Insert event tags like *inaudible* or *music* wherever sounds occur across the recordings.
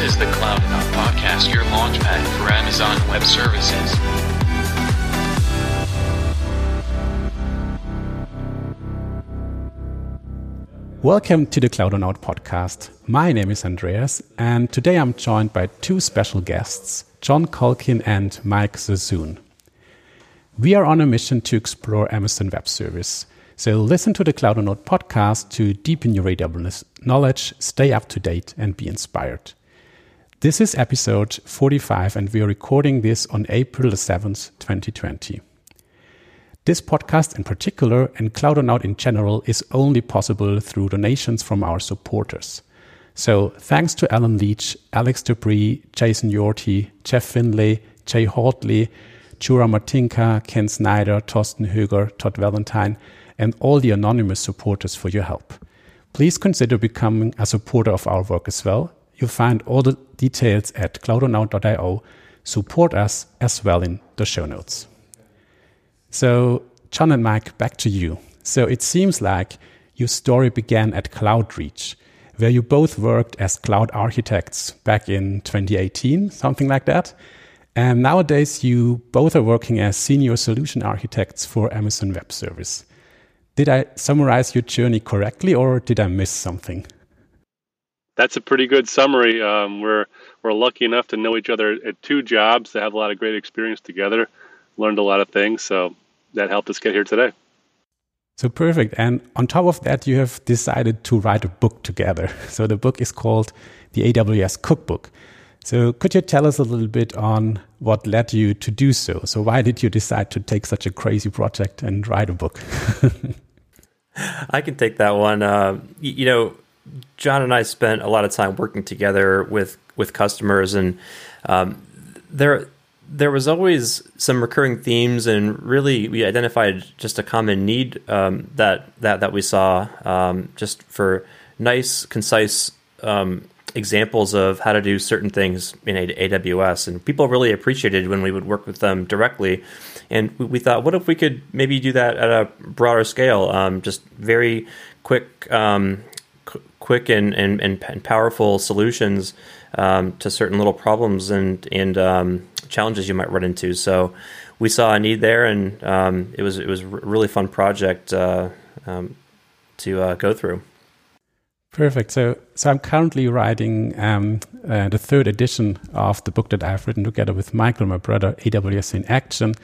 This is the Cloudonaut Podcast, your launchpad for Amazon Web Services. Welcome to the Cloudonaut podcast. My name is Andreas, and today I'm joined by two special guests, John Culkin and Mike Zazon. We are on a mission to explore Amazon Web Service. So listen to the Cloudonaut podcast to deepen your AWS knowledge, stay up to date, and be inspired. This is episode 45, and we are recording this on April 7th, 2020. This podcast in particular, and Cloudonaut in general, is only possible through donations from our supporters. So thanks to Alan Leach, Alex Dupree, Jason Yorty, Jeff Finlay, Jay Hartley, Jura Martinka, Ken Snyder, Torsten Höger, Todd Valentine, and all the anonymous supporters for your help. Please consider becoming a supporter of our work as well. You'll find all the details at cloudonaut.io. Support us as well in the show notes. So, John and Mike, back to you. So, it seems like your story began at CloudReach, where you both worked as cloud architects back in 2018, something like that. And nowadays, you both are working as senior solution architects for Amazon Web Service. Did I summarize your journey correctly, or did I miss something? That's a pretty good summary. Um, we're we're lucky enough to know each other at two jobs, to have a lot of great experience together, learned a lot of things. So that helped us get here today. So perfect. And on top of that, you have decided to write a book together. *laughs* So the book is called the AWS Cookbook. So could you tell us a little bit on what led you to do so? So why did you decide to take such a crazy project and write a book? *laughs* I can take that one. Uh, you know, John and I spent a lot of time working together with with customers, and um, there there was always some recurring themes, and really we identified just a common need um, that that that we saw um, just for nice, concise um, examples of how to do certain things in AWS, and people really appreciated when we would work with them directly. And we thought, what if we could maybe do that at a broader scale? Um, just very quick, um, quick and, and, and, powerful solutions um, to certain little problems and and um, challenges you might run into. So we saw a need there, and um, it was it was a really fun project uh, um, to uh, go through. Perfect. So, so I'm currently writing um, uh, the third edition of the book that I've written together with Michael, my brother, AWS in Action.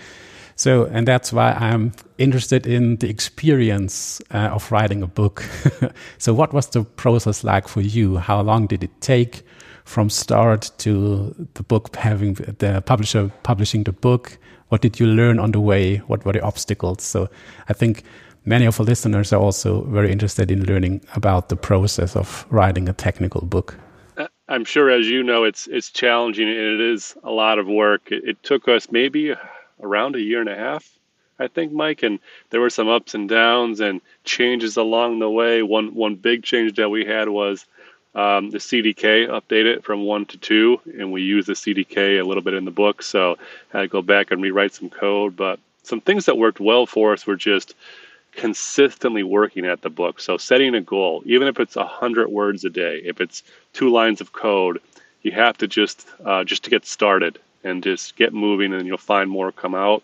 So, and that's why I'm interested in the experience uh, of writing a book. *laughs* so, what was the process like for you? How long did it take from start to the book having the publisher publishing the book? What did you learn on the way? What were the obstacles? So, I think many of our listeners are also very interested in learning about the process of writing a technical book. Uh, I'm sure, as you know, it's it's challenging and it is a lot of work. It, it, took us maybe around a year and a half, I think, Mike, and there were some ups and downs and changes along the way. One one big change that we had was um, the CDK updated from one to two, and we use the CDK a little bit in the book, so I had to go back and rewrite some code. But some things that worked well for us were just consistently working at the book. So setting a goal, even if it's a hundred words a day, if it's two lines of code, you have to just uh, just to get started and just get moving, and you'll find more come out.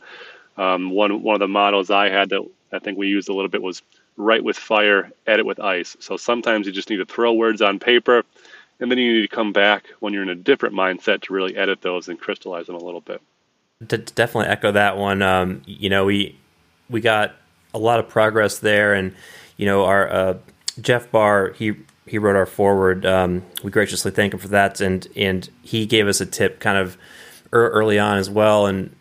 Um, one one of the models I had that I think we used a little bit was write with fire, edit with ice. So sometimes you just need to throw words on paper, and then you need to come back when you're in a different mindset to really edit those and crystallize them a little bit. To definitely echo that one. Um, you know, we we got a lot of progress there, and you know, our uh, Jeff Barr he he wrote our foreword. Um, we graciously thank him for that, and and he gave us a tip kind of early on as well. And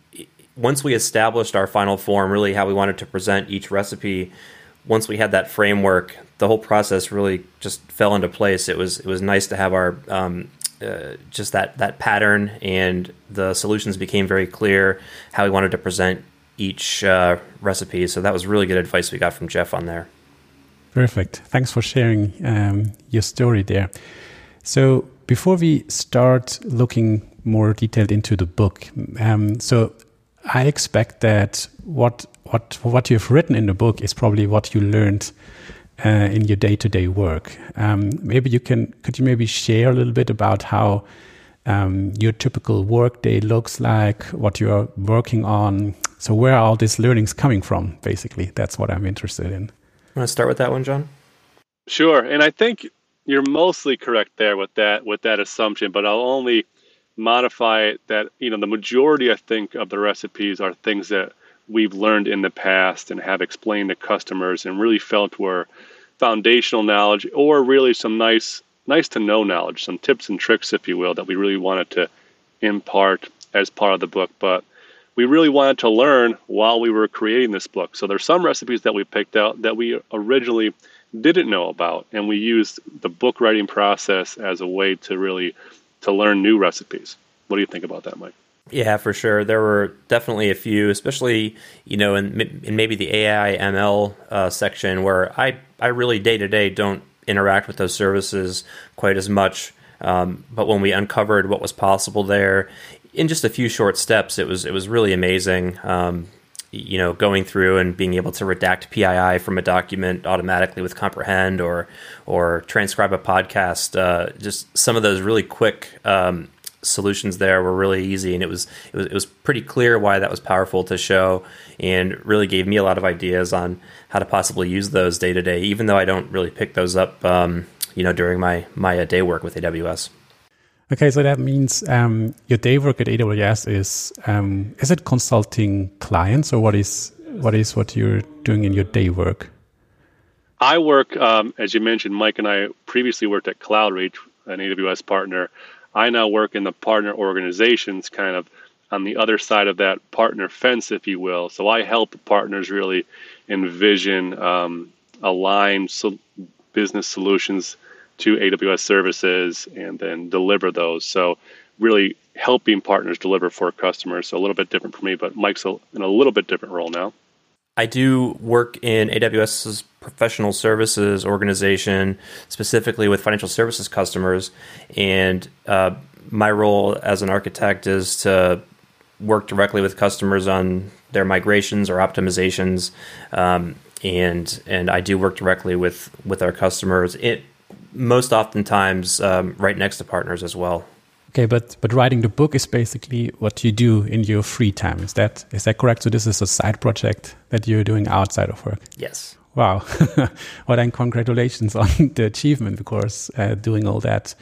once we established our final form, really how we wanted to present each recipe, once we had that framework, the whole process really just fell into place. It was it was nice to have our um, uh, just that that pattern, and the solutions became very clear. How we wanted to present each uh, recipe. So that was really good advice we got from Jeff on there. Perfect. Thanks for sharing um, your story there. So before we start looking more detailed into the book, um, so I expect that what what what you've written in the book is probably what you learned uh, in your day-to-day work. Um, maybe you can could you maybe share a little bit about how um, your typical work day looks like, what you are working on. So where are all these learnings coming from? Basically, that's what I'm interested in. Want to start with that one, John? Sure, and I think you're mostly correct there with that with that assumption, but I'll only modify it that you know the majority I think of the recipes are things that we've learned in the past and have explained to customers and really felt were foundational knowledge or really some nice nice to know knowledge, some tips and tricks if you will that we really wanted to impart as part of the book, but we really wanted to learn while we were creating this book. So there's some recipes that we picked out that we originally didn't know about and we used the book writing process as a way to really to learn new recipes. What do you think about that, Mike? Yeah, for sure. There were definitely a few, especially you know, in, in maybe the AI ML uh, section where I I really day to day don't interact with those services quite as much. Um, but when we uncovered what was possible there in just a few short steps, it was it was really amazing. Um, you know, going through and being able to redact PII from a document automatically with Comprehend or or transcribe a podcast. Uh, just some of those really quick um, solutions there were really easy, and it was it was it was pretty clear why that was powerful to show, and really gave me a lot of ideas on how to possibly use those day to day. Even though I don't really pick those up, um, you know, during my my uh, day work with AWS. Okay, so that means um, your day work at AWS is um, is it consulting clients or what is what is what you're doing in your day work? I work, um, as you mentioned, Mike and I previously worked at CloudReach, an AWS partner. I now work in the partner organizations, kind of on the other side of that partner fence, if you will. So I help partners really envision, um, align so business solutions to AWS services and then deliver those. So really helping partners deliver for customers. So a little bit different for me, but Mike's in a little bit different role now. I do work in AWS's professional services organization, specifically with financial services customers. And uh, my role as an architect is to work directly with customers on their migrations or optimizations. Um, and and I do work directly with with our customers. It most oftentimes um, right next to partners as well. Okay, but but writing the book is basically what you do in your free time. Is that is that correct? So this is a side project that you're doing outside of work. Yes. Wow. *laughs* well, then congratulations *laughs* on the achievement because uh, doing all that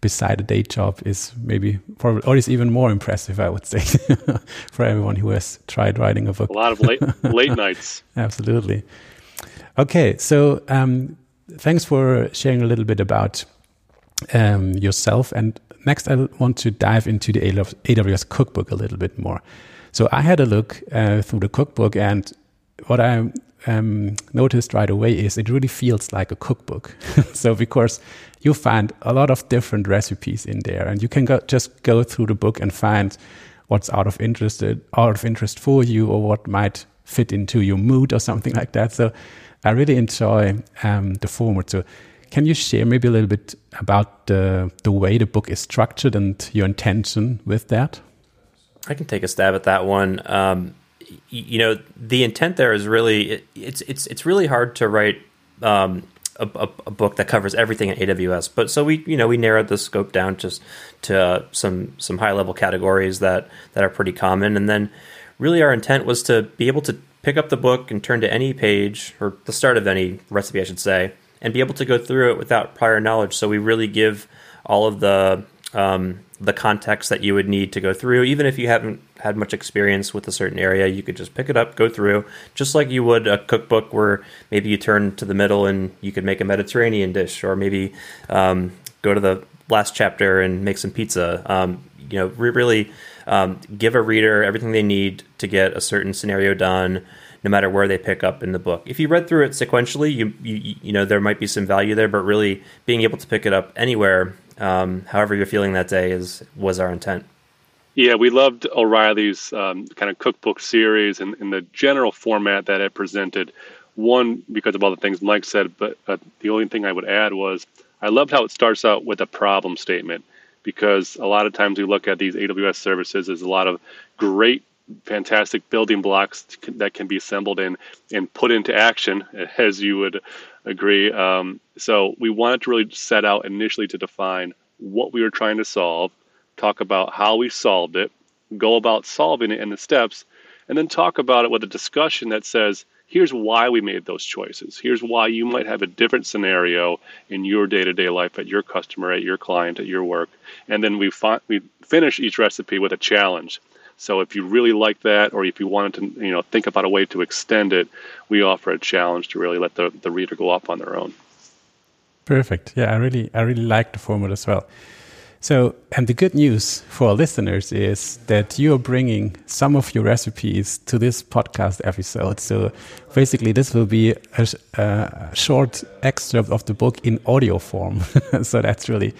beside a day job is maybe for, or is even more impressive, I would say, *laughs* for everyone who has tried writing a book. A lot of late late nights. Absolutely. Okay, so um, thanks for sharing a little bit about um, yourself. And next, I want to dive into the AWS cookbook a little bit more. So I had a look uh, through the cookbook, and what I um, noticed right away is it really feels like a cookbook. *laughs* so because you find a lot of different recipes in there, and you can go, just go through the book and find what's out of interest out of interest for you, or what might fit into your mood or something like that. So I really enjoy um, the format. So, can you share maybe a little bit about the the way the book is structured and your intention with that? I can take a stab at that one. Um, you know, the intent there is really it, it's it's it's really hard to write um, a, a, a, book that covers everything in AWS. But so we you know we narrowed the scope down just to uh, some some high level categories that that are pretty common, and then really our intent was to be able to pick up the book and turn to any page or the start of any recipe, I should say, and be able to go through it without prior knowledge. So we really give all of the um, the context that you would need to go through, even if you haven't had much experience with a certain area. You could just pick it up, go through, just like you would a cookbook where maybe you turn to the middle and you could make a Mediterranean dish, or maybe um, go to the last chapter and make some pizza. Um, you know, re- really um, give a reader everything they need to get a certain scenario done no matter where they pick up in the book. If you read through it sequentially, you you, you know there might be some value there, but really being able to pick it up anywhere, um, however you're feeling that day, is was our intent. Yeah, we loved O'Reilly's um, kind of cookbook series and, and, the general format that it presented. One, because of all the things Mike said, but uh, the only thing I would add was I loved how it starts out with a problem statement because a lot of times we look at these AWS services as a lot of great fantastic building blocks that can be assembled and and put into action, *laughs* as you would agree. Um, so we wanted to really set out initially to define what we were trying to solve, talk about how we solved it, go about solving it and the steps, and then talk about it with a discussion that says, here's why we made those choices. Here's why you might have a different scenario in your day-to-day life at your customer, at your client, at your work. And then we, fi- we finish each recipe with a challenge. So if you really like that, or if you wanted to, you know, think about a way to extend it, we offer a challenge to really let the, the reader go off on their own. Perfect. Yeah, I really, I really like the format as well. So, and the good news for our listeners is that you are bringing some of your recipes to this podcast episode. So, basically, this will be a, a short excerpt of the book in audio form. *laughs* so, that's really,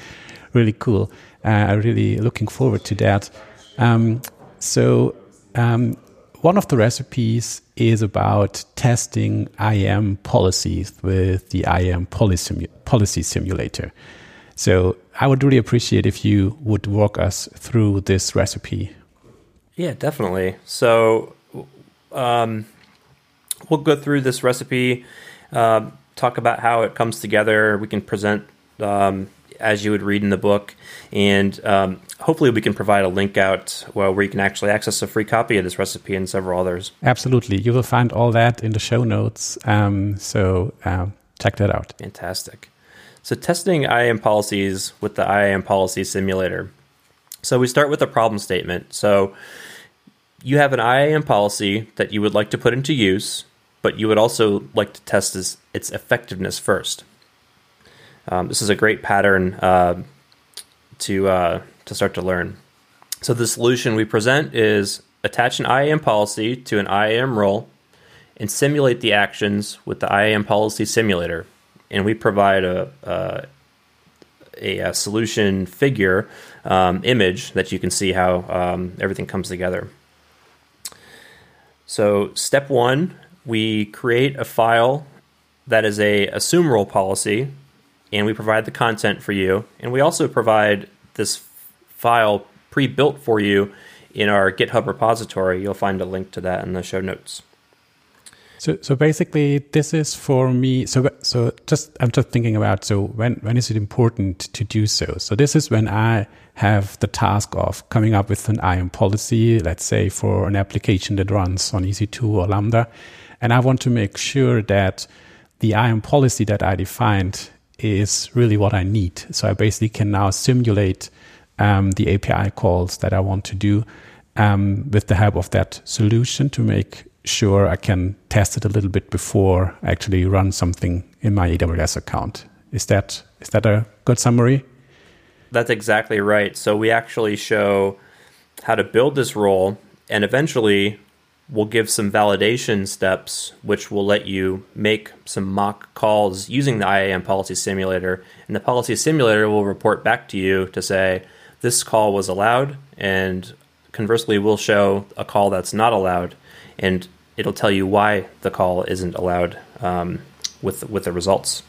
really cool. Uh, I'm really looking forward to that. Um, so, um, one of the recipes is about testing IAM policies with the IAM policy, policy simulator. So, I would really appreciate if you would walk us through this recipe. Yeah, definitely. So, um, we'll go through this recipe, uh, talk about how it comes together. We can present um, as you would read in the book, and um, hopefully we can provide a link out well, where you can actually access a free copy of this recipe and several others. Absolutely. You will find all that in the show notes. Um, so um, check that out. Fantastic. So, testing IAM policies with the IAM policy simulator. So, we start with a problem statement. So, you have an IAM policy that you would like to put into use, but you would also like to test its effectiveness first. Um, this is a great pattern uh, to uh, to start to learn. So the solution we present is attach an IAM policy to an IAM role and simulate the actions with the IAM policy simulator. And we provide a, a, a solution figure um, image that you can see how um, everything comes together. So step one, we create a file that is a assume role policy, and we provide the content for you. And we also provide this file pre-built for you in our GitHub repository. You'll find a link to that in the show notes. So, so basically, this is for me. So, so just I'm just thinking about. So, when when is it important to do so? So, this is when I have the task of coming up with an IAM policy. Let's say for an application that runs on EC2 or Lambda, and I want to make sure that the IAM policy that I defined is really what I need. So, I basically can now simulate um, the API calls that I want to do um, with the help of that solution to make sure I can test it a little bit before I actually run something in my AWS account. Is that is that a good summary? That's exactly right. So we actually show how to build this role, and eventually we'll give some validation steps, which will let you make some mock calls using the IAM policy simulator, and the policy simulator will report back to you to say this call was allowed, and conversely, we'll show a call that's not allowed, and it'll tell you why the call isn't allowed um, with with the results.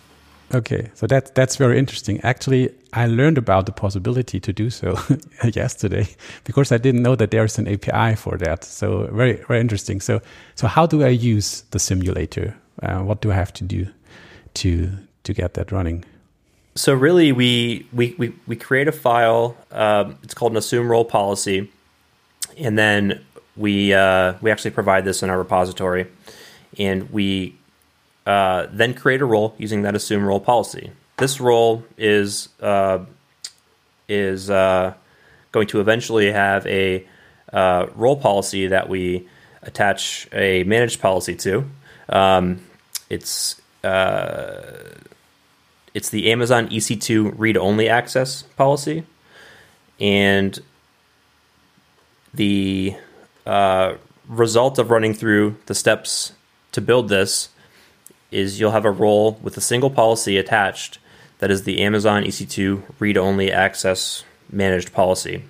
Okay, so that's that's very interesting. Actually, I learned about the possibility to do so *laughs* yesterday because I didn't know that there's an API for that. So very very interesting. So so how do I use the simulator? Uh, what do I have to do to to get that running? so really we we we, we create a file um, it's called an assume role policy and then we uh, we actually provide this in our repository and we uh, then create a role using that assume role policy this role is uh, is uh, going to eventually have a uh, role policy that we attach a managed policy to um, it's uh, it's the Amazon EC2 read only access policy. And the uh, result of running through the steps to build this is you'll have a role with a single policy attached that is the Amazon EC2 read only access managed policy.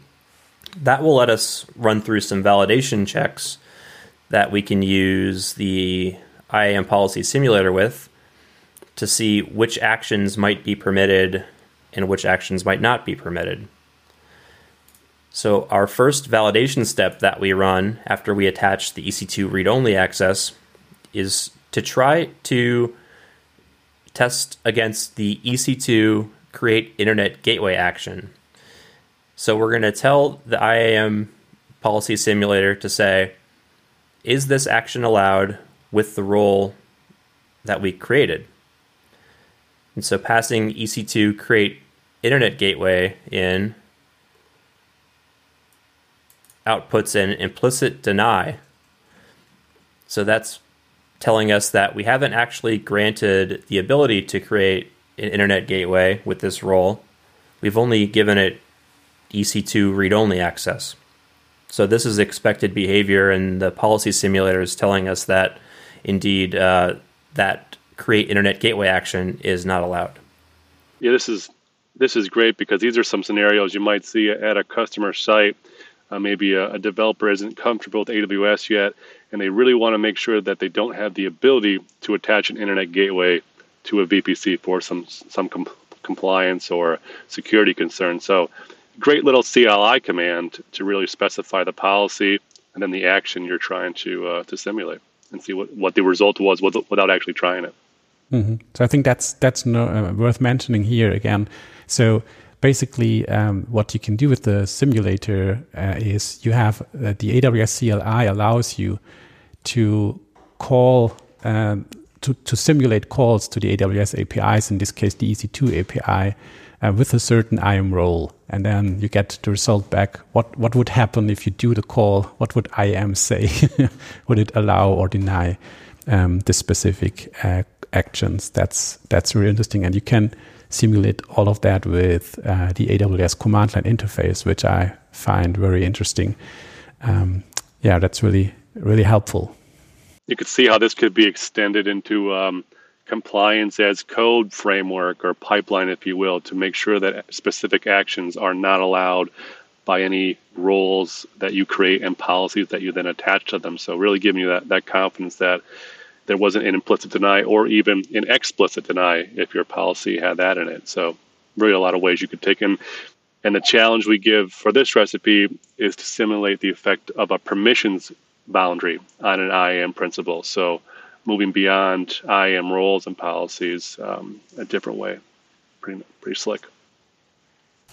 That will let us run through some validation checks that we can use the IAM policy simulator with to see which actions might be permitted and which actions might not be permitted. So our first validation step that we run after we attach the EC2 read-only access is to try to test against the EC2 create internet gateway action. So we're going to tell the IAM policy simulator to say, is this action allowed with the role that we created? And so passing EC2 create internet gateway in outputs an implicit deny. So that's telling us that we haven't actually granted the ability to create an internet gateway with this role. We've only given it EC2 read only access. So this is expected behavior, and the policy simulator is telling us that indeed uh, that create internet gateway action is not allowed. Yeah, this is this is great because these are some scenarios you might see at a customer site. Uh, maybe a, a, developer isn't comfortable with AWS yet, and they really want to make sure that they don't have the ability to attach an internet gateway to a VPC for some some com- compliance or security concern. So, great little CLI command to really specify the policy and then the action you're trying to uh, to simulate and see what, what the result was without actually trying it. Mm-hmm. So I think that's that's no, uh, worth mentioning here again. So basically, um, what you can do with the simulator uh, is you have uh, the AWS CLI allows you to call um, to, to simulate calls to the AWS APIs, in this case, the EC2 API, uh, with a certain IAM role. And then you get the result back. What, what would happen if you do the call? What would IAM say? *laughs* would it allow or deny um, the specific uh, actions? That's, that's really interesting. And you can simulate all of that with uh, the AWS command line interface, which I find very interesting. Um, yeah, that's really, really helpful you could see how this could be extended into um, compliance as code framework or pipeline, if you will, to make sure that specific actions are not allowed by any roles that you create and policies that you then attach to them. So really giving you that, that confidence that there wasn't an implicit deny or even an explicit deny if your policy had that in it. So really a lot of ways you could take in. And the challenge we give for this recipe is to simulate the effect of a permissions boundary on an IAM principal. So moving beyond IAM roles and policies um, a different way. Pretty, pretty slick.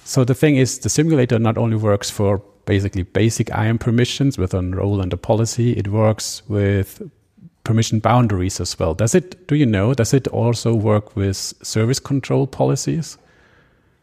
So the thing is, the simulator not only works for basically basic IAM permissions with a role and a policy, it works with permission boundaries as well. Does it, do you know, does it also work with service control policies?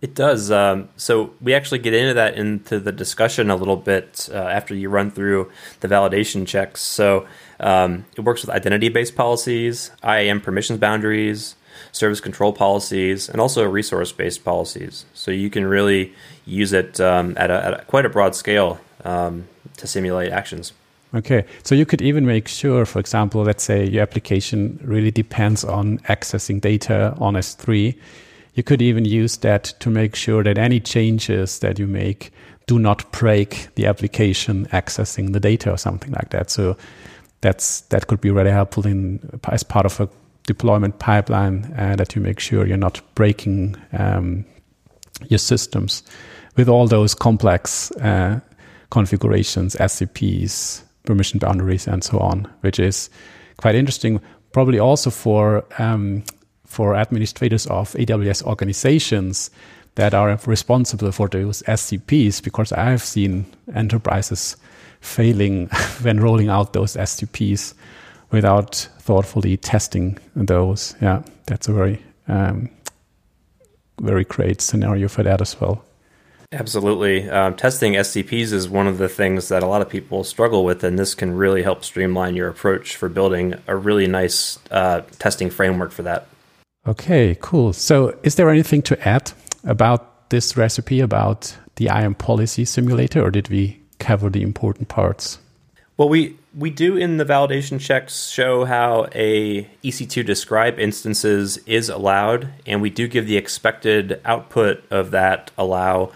It does. Um, so we actually get into that into the discussion a little bit uh, after you run through the validation checks. So um, it works with identity-based policies, IAM permissions boundaries, service control policies, and also resource-based policies. So you can really use it um, at, a, at a, quite a broad scale um, to simulate actions. Okay, so you could even make sure, for example, let's say your application really depends on accessing data on S3 you could even use that to make sure that any changes that you make do not break the application accessing the data or something like that. So that's that could be really helpful in as part of a deployment pipeline uh, that you make sure you're not breaking um, your systems with all those complex uh, configurations, SCPs, permission boundaries, and so on, which is quite interesting. Probably also for um, for administrators of AWS organizations that are responsible for those SCPs, because I have seen enterprises failing *laughs* when rolling out those SCPs without thoughtfully testing those. Yeah, that's a very, um, very great scenario for that as well. Absolutely. Um, testing SCPs is one of the things that a lot of people struggle with, and this can really help streamline your approach for building a really nice uh, testing framework for that. Okay, cool. So, is there anything to add about this recipe about the IAM policy simulator, or did we cover the important parts? Well, we we do in the validation checks show how a EC2 describe instances is allowed, and we do give the expected output of that allow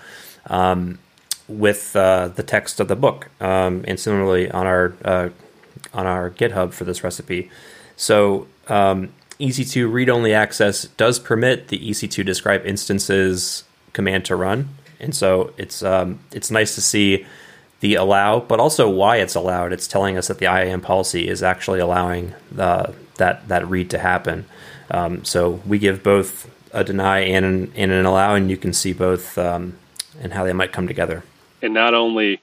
um, with uh, the text of the book, um, and similarly on our uh, on our GitHub for this recipe. So um, EC2 read only access does permit the EC2 describe instances command to run. And so it's um, it's nice to see the allow, but also why it's allowed. It's telling us that the IAM policy is actually allowing the, that that read to happen. Um, so we give both a deny and an, and an allow, and you can see both um, and how they might come together. And not only,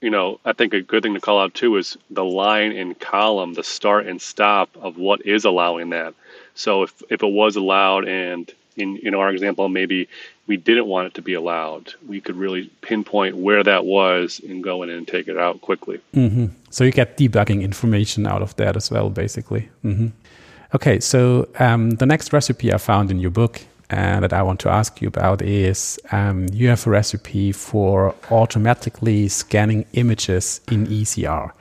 you know, I think a good thing to call out too is the line and column, the start and stop of what is allowing that. So if if it was allowed and in in our example maybe we didn't want it to be allowed, we could really pinpoint where that was and go in and take it out quickly. Mm-hmm. So you get debugging information out of that as well, basically. Mm-hmm. Okay, so um, the next recipe I found in your book and that I want to ask you about is um, you have a recipe for automatically scanning images in ECR.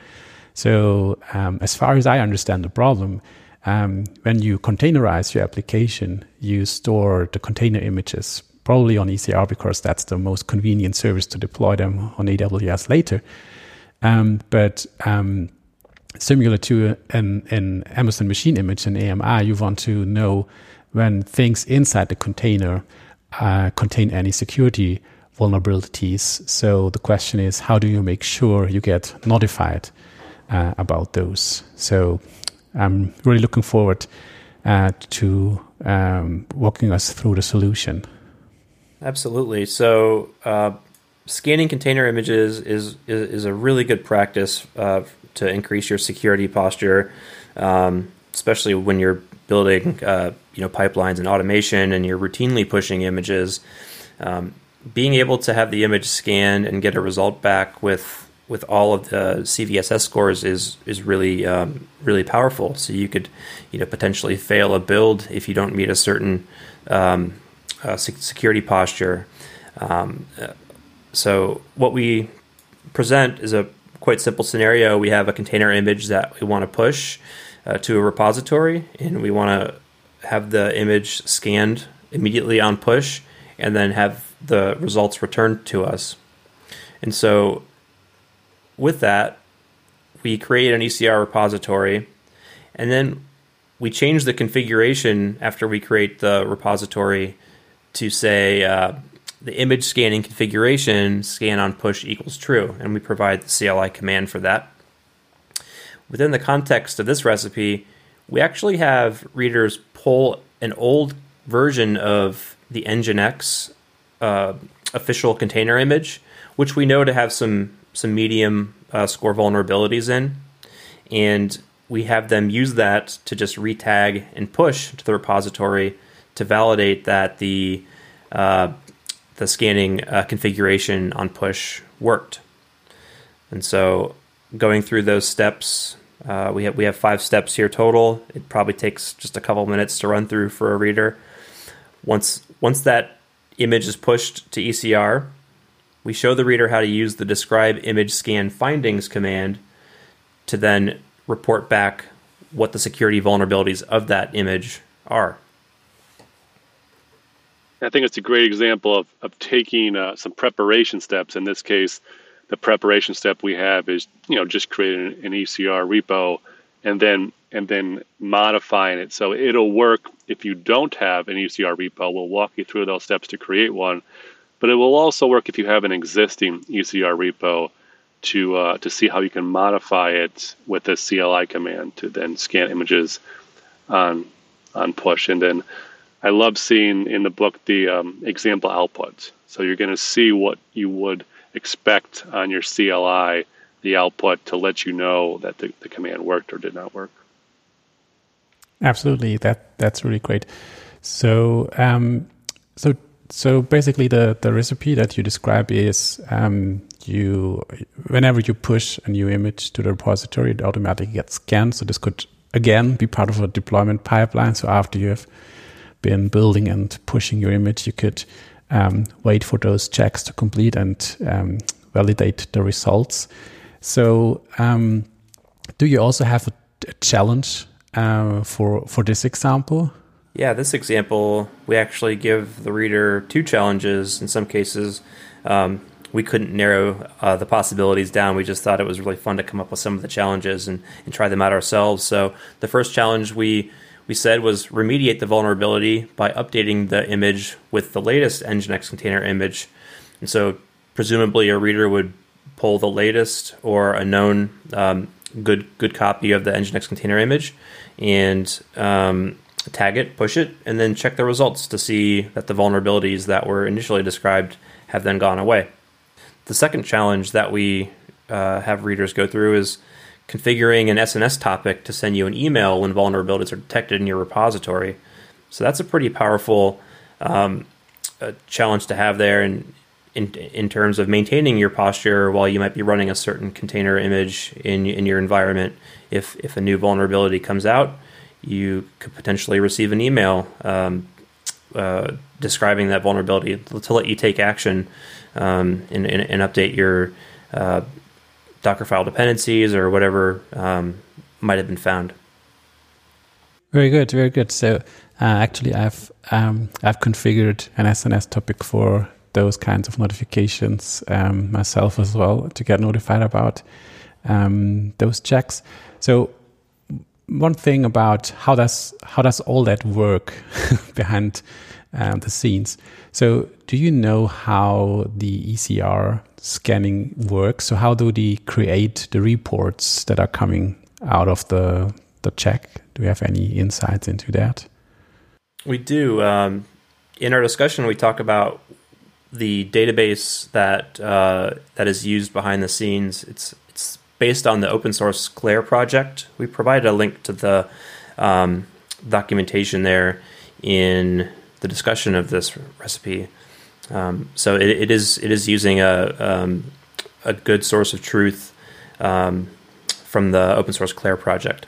So, um, as far as I understand the problem, um, when you containerize your application, you store the container images probably on ECR because that's the most convenient service to deploy them on AWS later. Um, but um, similar to an, an Amazon machine image in AMI, you want to know when things inside the container uh, contain any security vulnerabilities. So the question is, how do you make sure you get notified uh, about those? So I'm really looking forward uh, to um, walking us through the solution. Absolutely. So uh, scanning container images is, is, is a really good practice uh, to increase your security posture, um, especially when you're building uh, you know pipelines and automation, and you're routinely pushing images. Um, being able to have the image scanned and get a result back with with all of the CVSS scores is is really um, really powerful. So you could you know potentially fail a build if you don't meet a certain um, uh, security posture. Um, uh, so what we present is a quite simple scenario. We have a container image that we want to push uh, to a repository, and we want to have the image scanned immediately on push, and then have the results returned to us. And so, with that, we create an ECR repository, and then we change the configuration after we create the repository to say uh, the image scanning configuration scan on push equals true, and we provide the CLI command for that. Within the context of this recipe, we actually have readers pull an old version of the Nginx uh, official container image, which we know to have some some medium uh, score vulnerabilities in, and we have them use that to just retag and push to the repository to validate that the uh, the scanning uh, configuration on push worked. And so going through those steps. Uh, we have we have five steps here total. It probably takes just a couple minutes to run through for a reader. Once once that image is pushed to ECR, we show the reader how to use the describe image scan findings command to then report back what the security vulnerabilities of that image are. I think it's a great example of, of taking uh, some preparation steps. In this case, the preparation step we have is you know just creating an, ECR repo and then and then modifying it so it'll work if you don't have an ECR repo. We'll walk you through those steps to create one, but it will also work if you have an existing ECR repo to uh, to see how you can modify it with a CLI command to then scan images on on push and then I love seeing in the book the um, example outputs. So you're going to see what you would expect on your CLI, the output to let you know that the, the command worked or did not work. Absolutely, that that's really great. So, um, so so basically, the the recipe that you describe is um, you whenever you push a new image to the repository, it automatically gets scanned. So this could again be part of a deployment pipeline. So after you have been building and pushing your image, you could um, wait for those checks to complete and um, validate the results. So, um, do you also have a, a challenge uh, for for this example? Yeah, this example we actually give the reader two challenges. In some cases, um, we couldn't narrow uh, the possibilities down. We just thought it was really fun to come up with some of the challenges and, and try them out ourselves. So the first challenge we we said was remediate the vulnerability by updating the image with the latest Nginx container image And so, presumably, a reader would pull the latest or a known um, good good copy of the Nginx container image and um, tag it, push it, and then check the results to see that the vulnerabilities that were initially described have then gone away. The second challenge that we uh, have readers go through is configuring an SNS topic to send you an email when vulnerabilities are detected in your repository. So that's a pretty powerful um, challenge to have there, and in, in terms of maintaining your posture while you might be running a certain container image in in your environment. If if a new vulnerability comes out, you could potentially receive an email um, uh, describing that vulnerability to let you take action um, and, and, and, update your uh, Dockerfile dependencies or whatever um, might have been found. Very good, very good. So uh, actually, I've um, I've configured an SNS topic for those kinds of notifications um, myself as well to get notified about um, those checks. So one thing about how does how does all that work *laughs* behind um, the scenes? So do you know how the ECR scanning works? So how do they create the reports that are coming out of the the check? Do we have any insights into that? We do. Um, in our discussion, we talk about the database that uh, that is used behind the scenes. It's it's based on the open source Clair project. We provided a link to the um, documentation there in the discussion of this recipe. Um, so it, it is it is using a um, a good source of truth um, from the open source Clair project.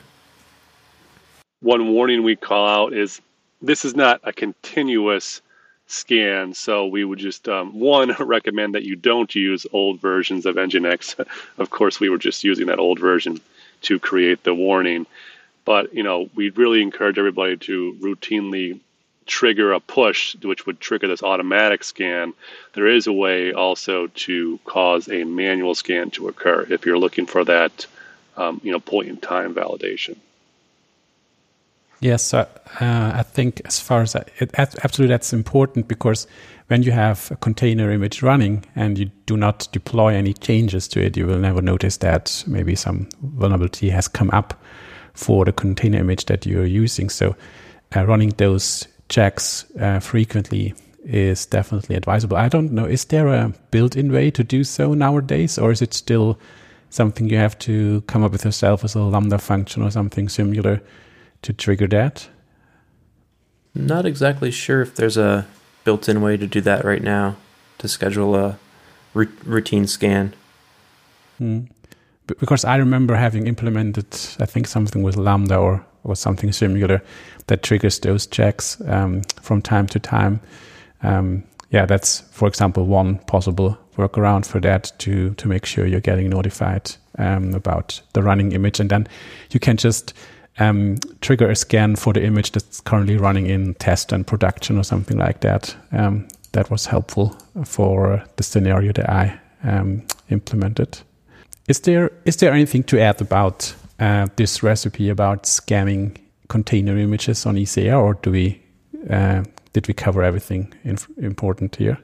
One warning we call out is this is not a continuous scan. So we would just um, one *laughs* recommend that you don't use old versions of Nginx. *laughs* of course, we were just using that old version to create the warning. But you know, we really encourage everybody to routinely trigger a push, which would trigger this automatic scan. There is a way also to cause a manual scan to occur if you're looking for that, um, you know, point in time validation. Yes, uh, I think as far as I, it, absolutely that's important because when you have a container image running and you do not deploy any changes to it, you will never notice that maybe some vulnerability has come up for the container image that you're using. So uh, running those checks uh, frequently is definitely advisable. I don't know, is there a built-in way to do so nowadays, or is it still something you have to come up with yourself as a Lambda function or something similar? to trigger that? Not exactly sure if there's a built in way to do that right now to schedule a routine scan. Hmm. Because I remember having implemented, I think something with Lambda or, or something similar that triggers those checks um, from time to time. Um, yeah, that's, for example, one possible workaround for that to to make sure you're getting notified um, about the running image, and then you can just um, trigger a scan for the image that's currently running in test and production or something like that. Um, that was helpful for the scenario that I um, implemented. Is there is there anything to add about uh, this recipe about scanning container images on ECR, or do we uh, did we cover everything important here?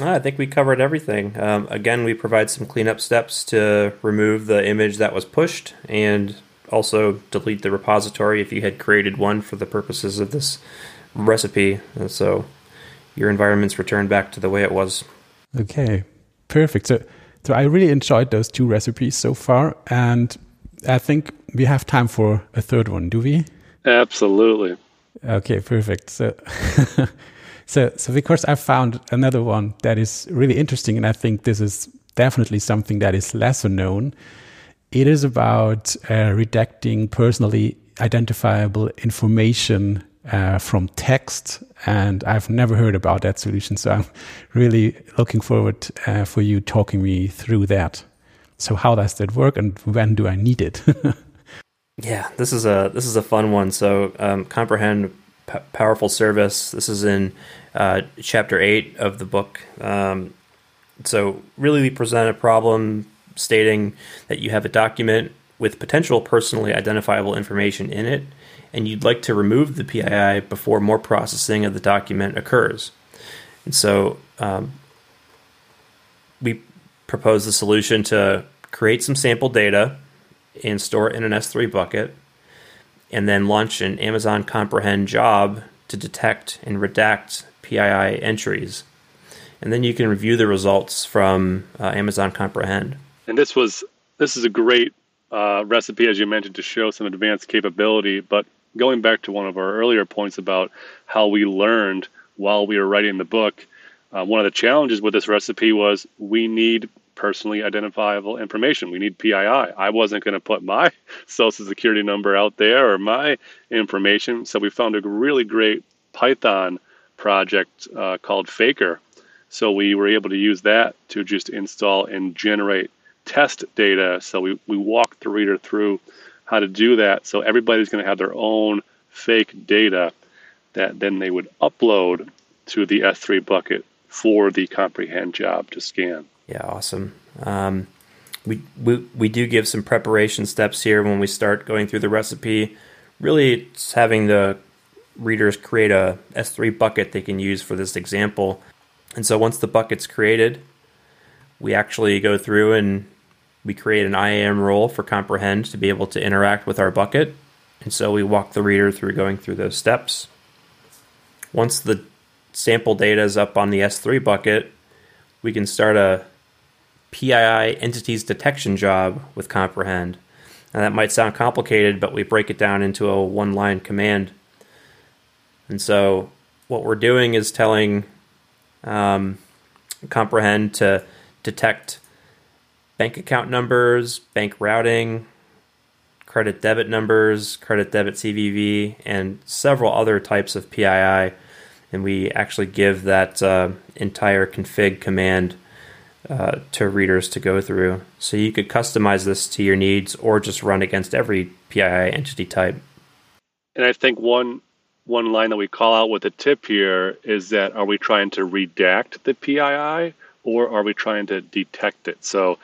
I think we covered everything. Um, again, we provide some cleanup steps to remove the image that was pushed and also delete the repository if you had created one for the purposes of this recipe. And so your environment's returned back to the way it was. Okay, perfect. So, so I really enjoyed those two recipes so far, and I think we have time for a third one. Do we? Absolutely. Okay, perfect. So, *laughs* so, so because I found another one that is really interesting, and I think this is definitely something that is lesser known it is about uh, redacting personally identifiable information uh, from text, and I've never heard about that solution. So I'm *laughs* really looking forward uh, for you talking me through that. So how does that work, and when do I need it? *laughs* yeah, this is a this is a fun one. So um, comprehend p- powerful service. This is in uh, chapter eight of the book. Um, so really, we present a problem stating that you have a document with potential personally identifiable information in it, and you'd like to remove the PII before more processing of the document occurs. And so, um, we propose the solution to create some sample data and store it in an S3 bucket, and then launch an Amazon Comprehend job to detect and redact PII entries. And then you can review the results from uh, Amazon Comprehend. And this was this is a great uh, recipe, as you mentioned, to show some advanced capability. But going back to one of our earlier points about how we learned while we were writing the book, uh, one of the challenges with this recipe was we need personally identifiable information. We need PII. I wasn't going to put my *laughs* social security number out there or my information. So we found a really great Python project uh, called Faker. So we were able to use that to just install and generate test data. So we, we walked the reader through how to do that. So everybody's going to have their own fake data that then they would upload to the S3 bucket for the comprehend job to scan. Yeah, awesome. Um, we, we, we do give some preparation steps here when we start going through the recipe. Really, it's having the readers create a S3 bucket they can use for this example. And so once the bucket's created, we actually go through and we create an IAM role for comprehend to be able to interact with our bucket. And so we walk the reader through going through those steps. Once the sample data is up on the S3 bucket, we can start a PII entities detection job with comprehend. Now that might sound complicated, but we break it down into a one line command. And so what we're doing is telling um, comprehend to detect bank account numbers, bank routing, credit debit numbers, credit debit CVV, and several other types of PII. And we actually give that uh, entire config command uh, to readers to go through. So you could customize this to your needs or just run against every PII entity type. And I think one one line that we call out with a tip here is that are we trying to redact the PII or are we trying to detect it? So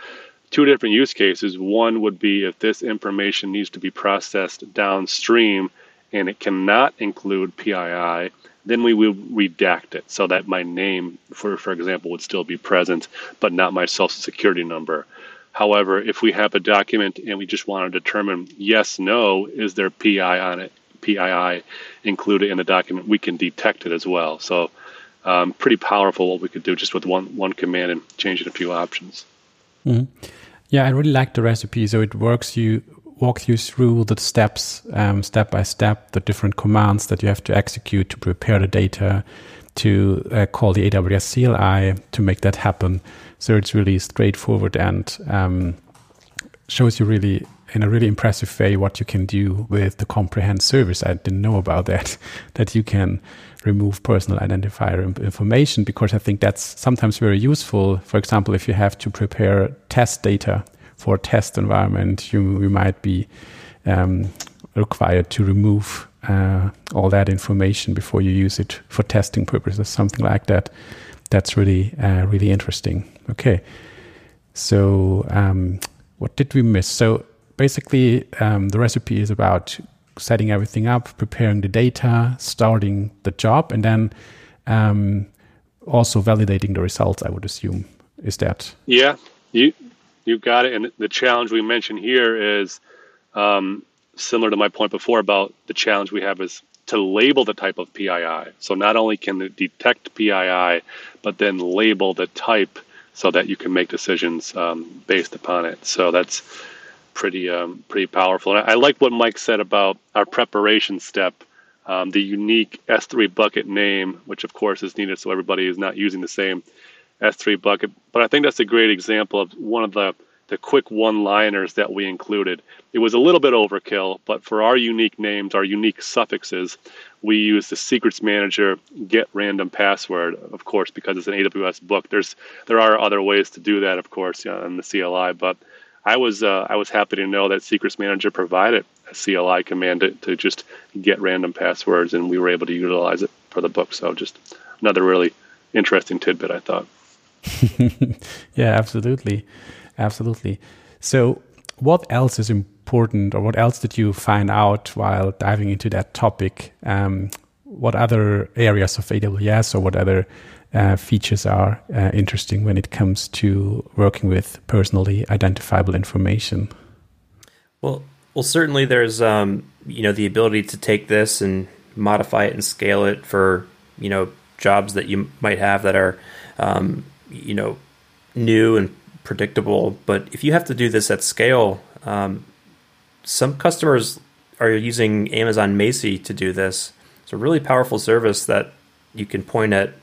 two different use cases. One would be if this information needs to be processed downstream and it cannot include PII, then we will redact it so that my name, for, for example, would still be present, but not my social security number. However, if we have a document and we just want to determine yes, no, is there PI on it, PII included in the document, we can detect it as well. So, um, pretty powerful what we could do just with one one command and changing a few options. Mm-hmm. Yeah, I really like the recipe. So it works you walks you through the steps, um, step by step, the different commands that you have to execute to prepare the data, to uh, call the AWS CLI to make that happen. So it's really straightforward and um, shows you really in a really impressive way what you can do with the comprehend service. I didn't know about that, *laughs* that you can remove personal identifier information because I think that's sometimes very useful. For example, if you have to prepare test data for a test environment, you, you might be um, required to remove uh, all that information before you use it for testing purposes, something like that. That's really, uh, really interesting. Okay. So, um, what did we miss? So, basically, um, the recipe is about setting everything up, preparing the data, starting the job, and then um, also validating the results. I would assume is that. Yeah, you you got it. And the challenge we mentioned here is um, similar to my point before about the challenge we have is to label the type of PII. So not only can it detect PII, but then label the type so that you can make decisions um, based upon it. So that's pretty um, pretty powerful. And I, I, like what Mike said about our preparation step, um, the unique S3 bucket name, which of course is needed so everybody is not using the same S3 bucket. But I think that's a great example of one of the the quick one-liners that we included. It was a little bit overkill, but for our unique names, our unique suffixes, we use the secrets manager get random password, of course, because it's an AWS book. There's there are other ways to do that, of course, in the CLI, but I was uh, I was happy to know that Secrets Manager provided a CLI command to, to, just get random passwords, and we were able to utilize it for the book. So just another really interesting tidbit, I thought. *laughs* yeah, absolutely, absolutely. So, what else is important, or what else did you find out while diving into that topic? Um, what other areas of AWS or what other uh, features are uh, interesting when it comes to working with personally identifiable information? Well, well, certainly there's um, you know the ability to take this and modify it and scale it for you know jobs that you might have that are um, you know new and predictable. But if you have to do this at scale, um, some customers are using Amazon Macie to do this. It's a really powerful service that you can point at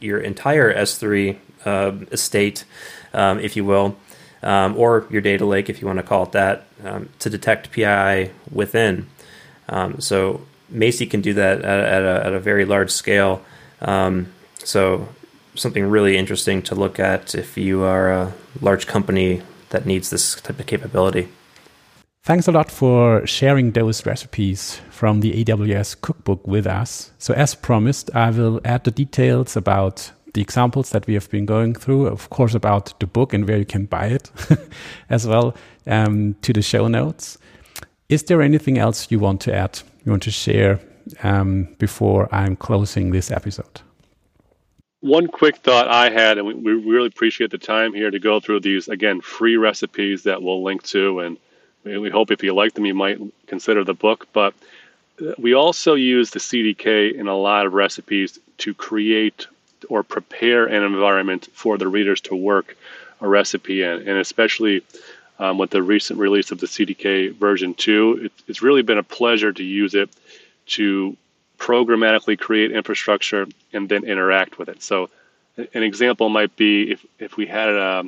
your entire S3 uh, estate, um, if you will, um, or your data lake, if you want to call it that, um, to detect PII within. Um, so Macie can do that at, at, a, at a, very large scale. Um, so something really interesting to look at if you are a large company that needs this type of capability. Thanks a lot for sharing those recipes from the AWS cookbook with us. So, as promised, I will add the details about the examples that we have been going through, of course, about the book and where you can buy it *laughs* as well um, to the show notes. Is there anything else you want to add, you want to share um, before I'm closing this episode? One quick thought I had, and we, we really appreciate the time here to go through these, again, free recipes that we'll link to and we hope if you like them, you might consider the book. But we also use the CDK in a lot of recipes to create or prepare an environment for the readers to work a recipe in. And especially um, with the recent release of the CDK version 2, it, it's really been a pleasure to use it to programmatically create infrastructure and then interact with it. So, an example might be if, if we had a,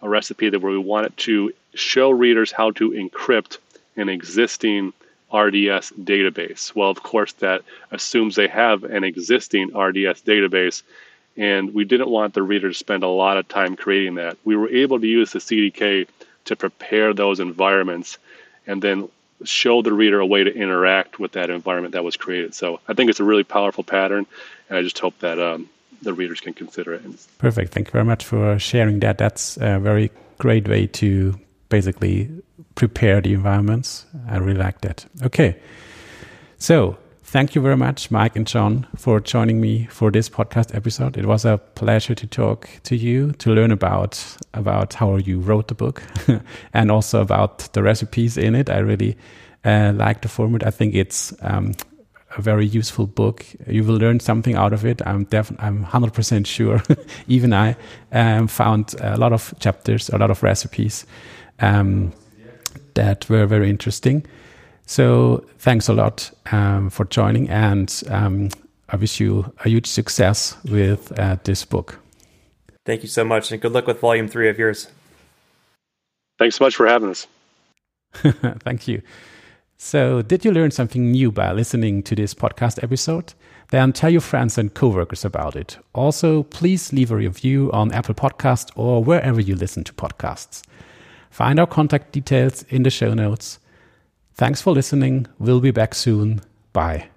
a recipe that where we wanted to show readers how to encrypt an existing RDS database. Well, of course, that assumes they have an existing RDS database, and we didn't want the reader to spend a lot of time creating that. We were able to use the CDK to prepare those environments and then show the reader a way to interact with that environment that was created. So I think it's a really powerful pattern, and I just hope that um, the readers can consider it. Perfect. Thank you very much for sharing that. That's a very great way to basically prepare the environments. I really like that. Okay. So thank you very much, Mike and John, for joining me for this podcast episode. It was a pleasure to talk to you, to learn about about how you wrote the book, *laughs* and also about the recipes in it. I really uh, like the format. I think it's um, a very useful book. You will learn something out of it. I'm definitely, I'm 100% sure. *laughs* Even I um, found a lot of chapters, a lot of recipes um, that were very interesting. So thanks a lot um, for joining, and um, I wish you a huge success with uh, this book. Thank you so much, and good luck with volume three of yours. Thanks so much for having us. *laughs* Thank you. So, did you learn something new by listening to this podcast episode? Then tell your friends and coworkers about it. Also, please leave a review on Apple Podcast or wherever you listen to podcasts. Find our contact details in the show notes. Thanks for listening. We'll be back soon. Bye.